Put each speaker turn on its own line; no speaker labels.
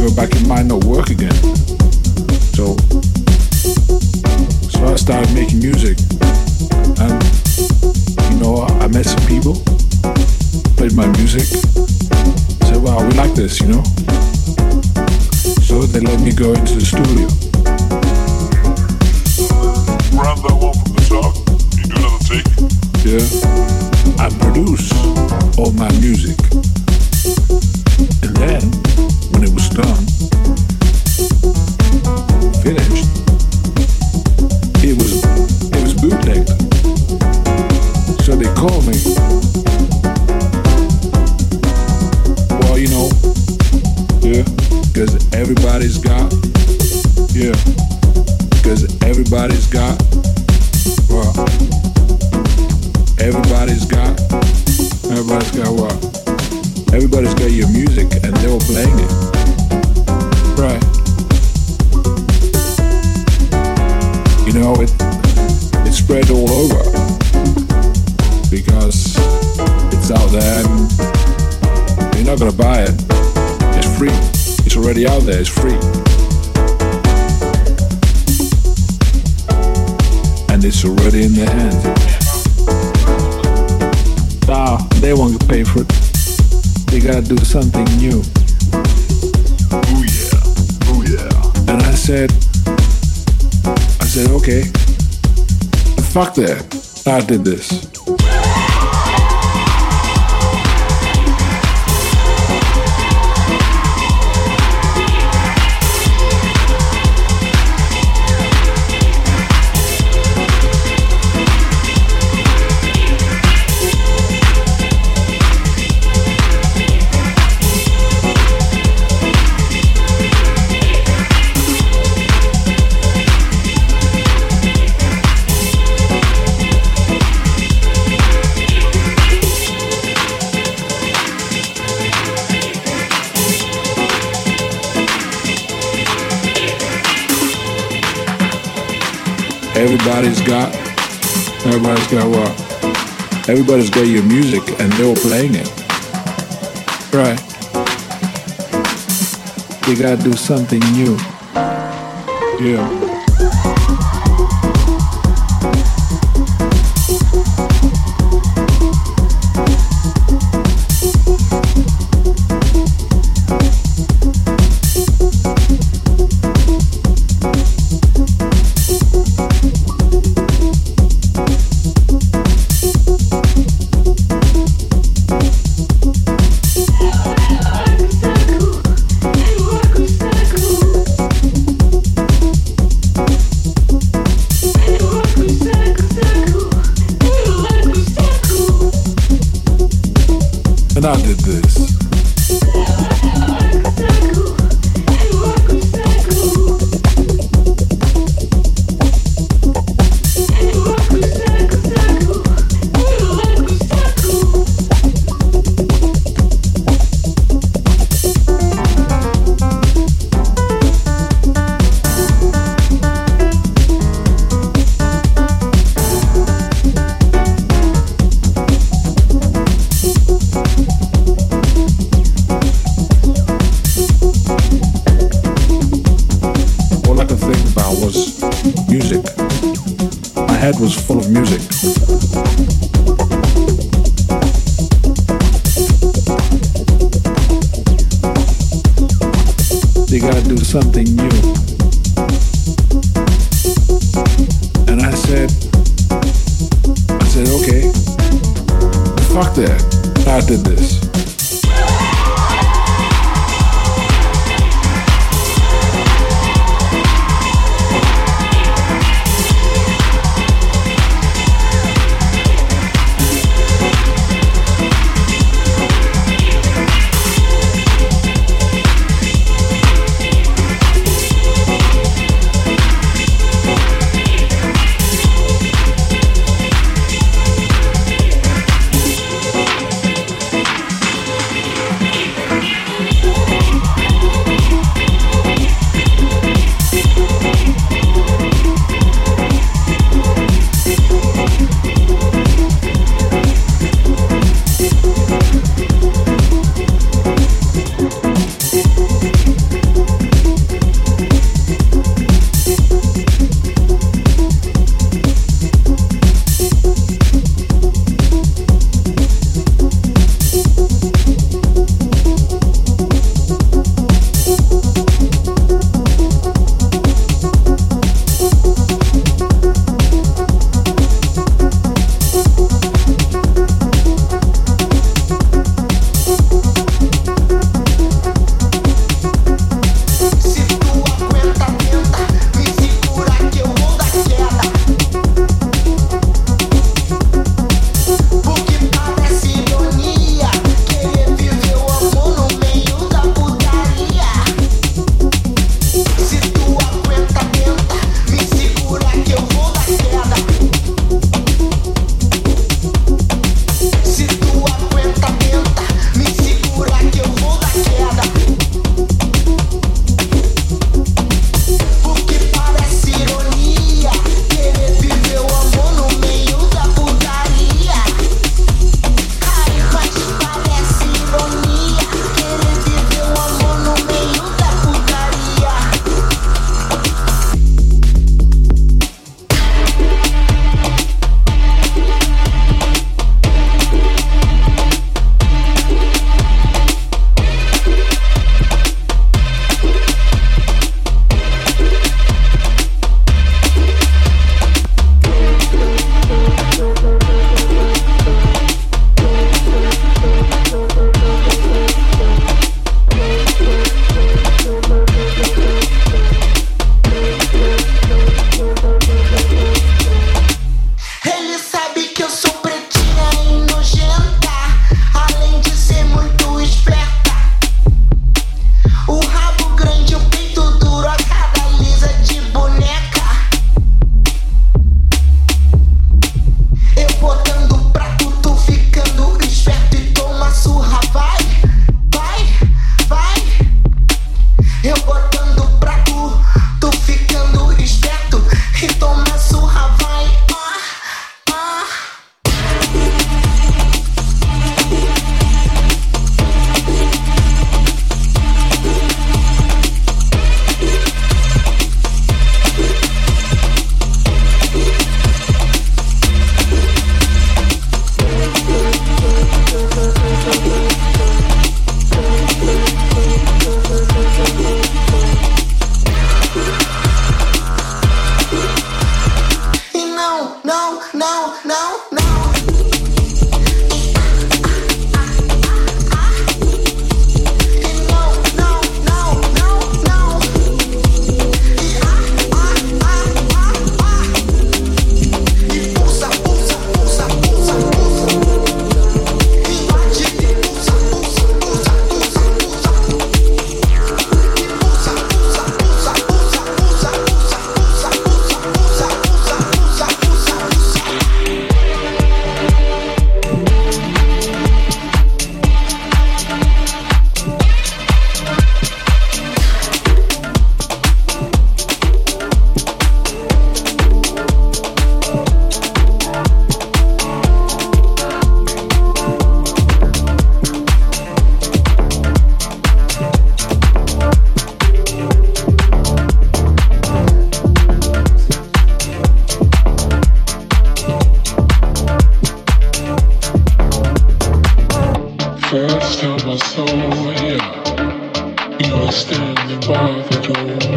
go back, it might not work again. So, so I started making music, and you know, I met some people, played my music, said, "Wow, we like this," you know. So they let me go into the studio.
Grab that one from the top. You do another take.
Yeah. I produce all my music. And then, when it was done, that. I did this. Everybody's got what? Everybody's got your music and they were playing it. Right. You gotta do something new. Yeah.
Say you won't never